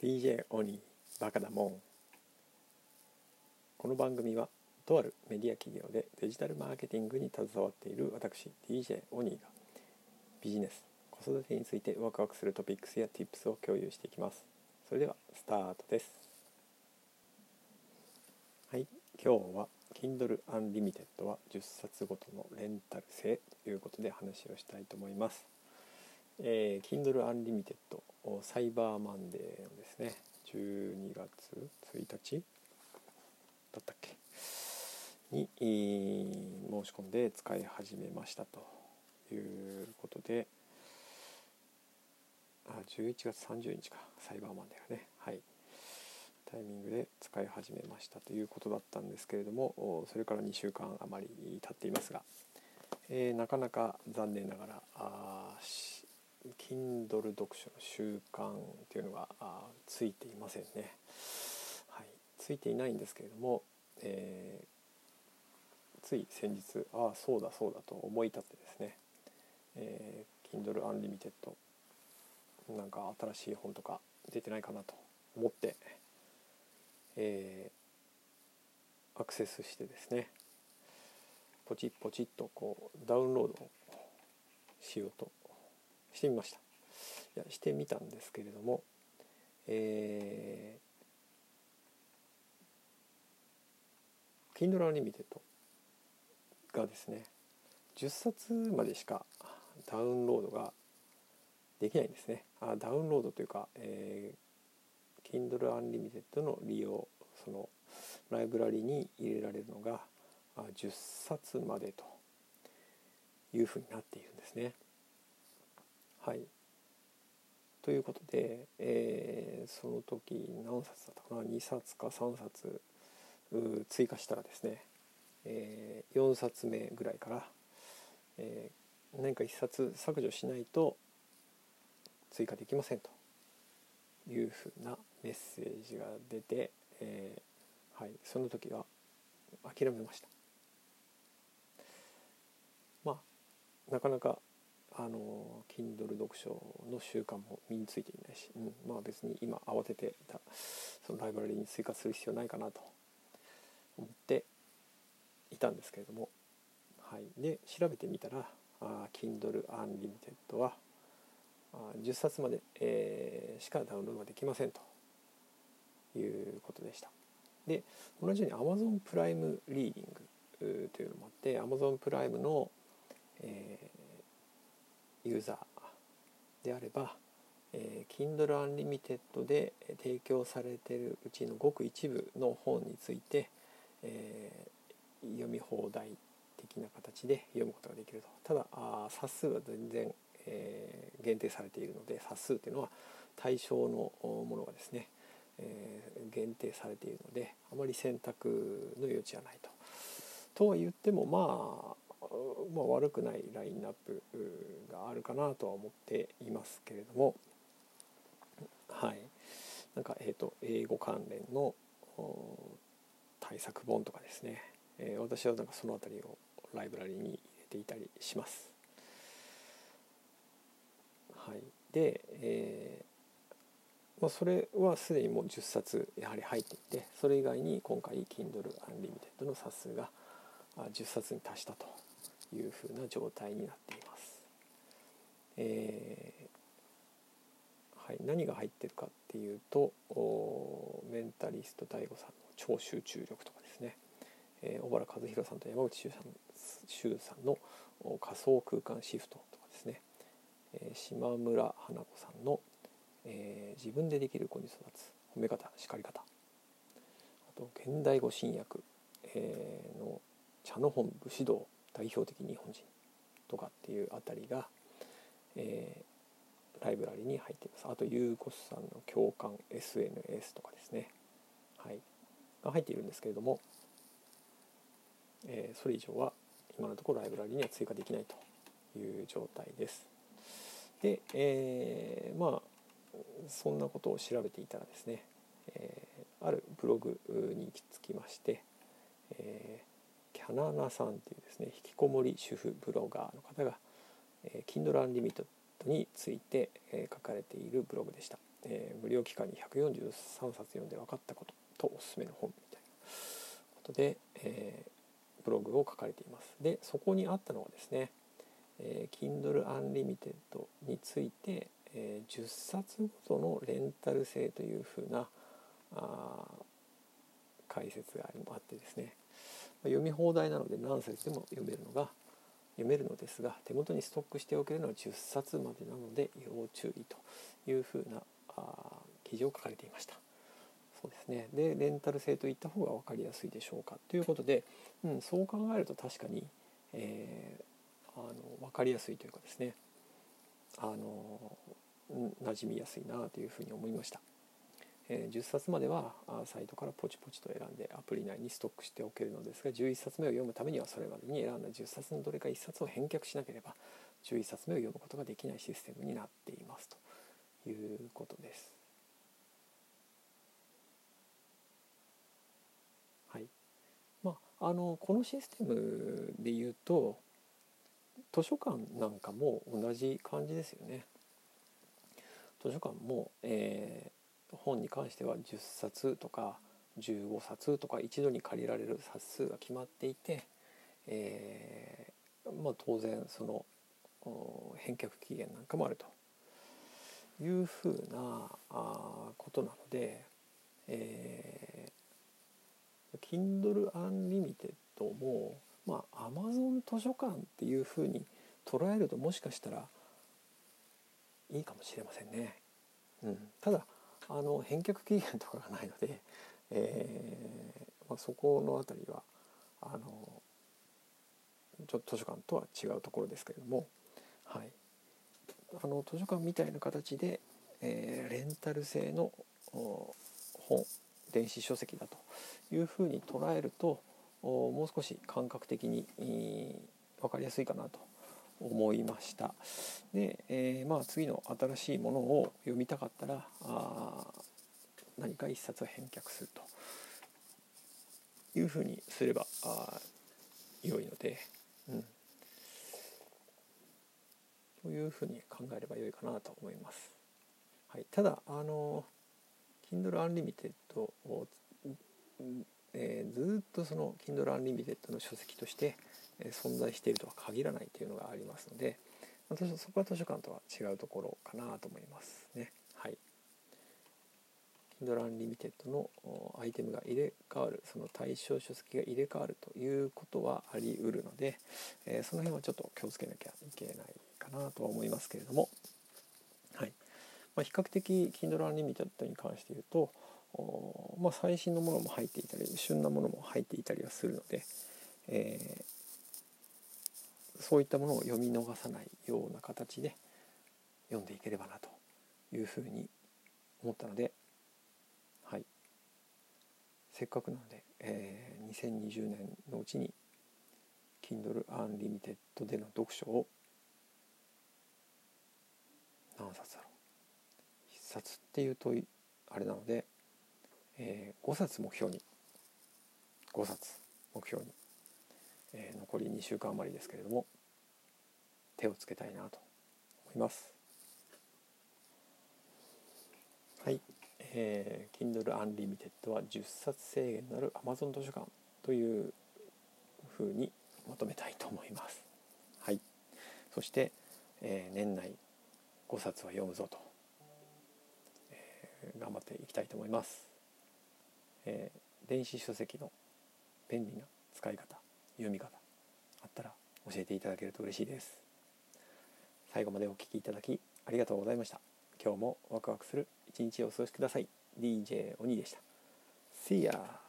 DJ オニーバカだもん。この番組はとあるメディア企業でデジタルマーケティングに携わっている私 DJ オニーがビジネス子育てについてワクワクするトピックスや Tips を共有していきます。それではスタートです。はい今日は Kindle Unlimited は10冊ごとのレンタル制ということで話をしたいと思います。えー、Kindle Unlimited サイバーマンデーのですね12月1日だったっけ？に、えー、申し込んで使い始めましたということであ11月30日か。サイバーマンデーがね。はい。タイミングで使い始めましたということだったんですけれどもそれから2週間余り経っていますが、えー、なかなか残念ながらあ Kindle 読書の習慣っていうのがついていませんね。はい、ついていないんですけれども、えー、つい先日ああそうだそうだと思い立ってですね、えー、Kindle Unlimited なんか新しい本とか出てないかなと思って、えー、アクセスしてですねポチッポチッとこうダウンロードしようとしてみましたいやしてみたんですけれどもえー、Kindle Unlimited がですね10冊までしかダウンロードができないんですねあダウンロードというか、えー、Kindle Unlimited の利用そのライブラリに入れられるのが10冊までというふうになっているんですね。はい。ということで、えー、その時何冊だったかな？2冊か3冊追加したらですね、えー、4冊目ぐらいから、えー、何か1冊削除しないと追加できませんというふうなメッセージが出て、えー、はい、その時は諦めました。まあなかなかあの Kindle 読書の習慣も身についていないし、うん、まあ別に今慌ててそのライブラリに追加する必要ないかなと思っていたんですけれども、はい、で調べてみたらあ Kindle Unlimited はあ10冊まで、えー、しかダウンロードができませんということでした。で同じように Amazon プライムリーディングというのもあって Amazon プライムの、えーユーザーであれば、えー、Kindle Unlimited で提供されているうちのごく一部の本について、えー、読み放題的な形で読むことができるとただあ冊数は全然、えー、限定されているので冊数というのは対象のものがですね、えー、限定されているのであまり選択の余地はないと。とは言ってもまあまあ、悪くないラインナップがあるかなとは思っていますけれども。はい。なんか、えーと、英語関連の対策本とかですね、えー、私はなんかその辺りをライブラリに入れていたりします。はい、で、えーまあ、それはすでにもう10冊やはり入っていてそれ以外に今回 Kindle Unlimited の冊数が10冊に達したと。いうふうな状態になっています。えー、はい、何が入ってるかっていうとメンタリスト DAIGO さんの超集中力とかですね、えー、小原和弘さんと山口周さん周さんの仮想空間シフトとかですね、えー、島村花子さんの、えー、自分でできる子に育つ褒め方叱り方。あと現代語新訳、えー、の茶の本武士道代表的日本人とかっていうあたりが、えー、ライブラリに入っています。あとユーコスさんの共感 SNS とかですね。はい。が入っているんですけれども、えー、それ以上は今のところライブラリには追加できないという状態です。で、えー、まあそんなことを調べていたらですね、えー、あるブログに行き着きまして、えキャナナさんっていうですね引きこもり主婦ブロガーの方が、えー、Kindle Unlimited について、え、書かれているブログでした、えー、無料期間に143冊読んで分かったこととおすすめの本みたいなことで、えー、ブログを書かれています。でそこにあったのはですね、えー、Kindle Unlimited について、えー、10冊ごとのレンタル制というふうなあ解説があってですね読み放題なので何冊でも読めるのが読めるのですが手元にストックしておけるのは10冊までなので要注意というふうなあ記事を書かれていました。そうですね、でレンタル制といった方が分かりやすいでしょうかということで、うん、そう考えると確かに、えー、あの分かりやすいというかですねあの馴染みやすいなというふうに思いました。え10冊まではサイトからポチポチと選んでアプリ内にストックしておけるのですが11冊目を読むためにはそれまでに選んだ10冊のどれか1冊を返却しなければ11冊目を読むことができないシステムになっていますということです。はいまあ、あのこのシステムで言うと図書館なんかも同じ感じですよね。図書館も、え本に関しては10冊とか15冊とか一度に借りられる冊数が決まっていて、えー、まあ、当然その返却期限なんかもあるというふうなあことなので、えー、Kindle Unlimited も、まあ、Amazon 図書館っていうふうに捉えるともしかしたらいいかもしれませんね。うん、ただあの返却期限とかがないので、えーまあ、そこの辺りはあのちょっと図書館とは違うところですけれども、はい、あの図書館みたいな形で、えー、レンタル製の本電子書籍だというふうに捉えるともう少し感覚的に分かりやすいかなと思いました。で、えー、まあ次の新しいものを読みたかったらあ何か一冊返却するというふうにすればあ良いので、うん、というふうに考えれば良いかなと思います。はい、ただあの Kindle Unlimited を、えー、ずっとその Kindle Unlimited の書籍として存在しているとは限らないというのがありますのでそこは図書館とは違うところかなと思いますね。はい。Kindle Unlimited のアイテムが入れ替わるその対象書籍が入れ替わるということはありうるので、えー、その辺はちょっと気をつけなきゃいけないかなとは思いますけれども、はいまあ、比較的 Kindle Unlimited に関して言うとまあ、最新のものも入っていたり旬なものも入っていたりはするので、えーそういったものを読み逃さないような形で読んでいければなというふうに思ったので、はい、せっかくなので、えー、2020年のうちに Kindle Unlimited での読書を何冊だろう。1冊っていうとあれなので、えー、5冊目標に5冊目標にえー、残り2週間余りですけれども手をつけたいなと思います。はい、えー、Kindle Unlimited は10冊制限のある Amazon 図書館というふうにまとめたいと思います。はい、そして、えー、年内5冊は読むぞと、えー、頑張っていきたいと思います。えー、電子書籍の便利な使い方読み方あったら教えていただけると嬉しいです。最後までお聴きいただきありがとうございました。今日もワクワクする一日をお過ごしください。DJ 鬼でした。See ya!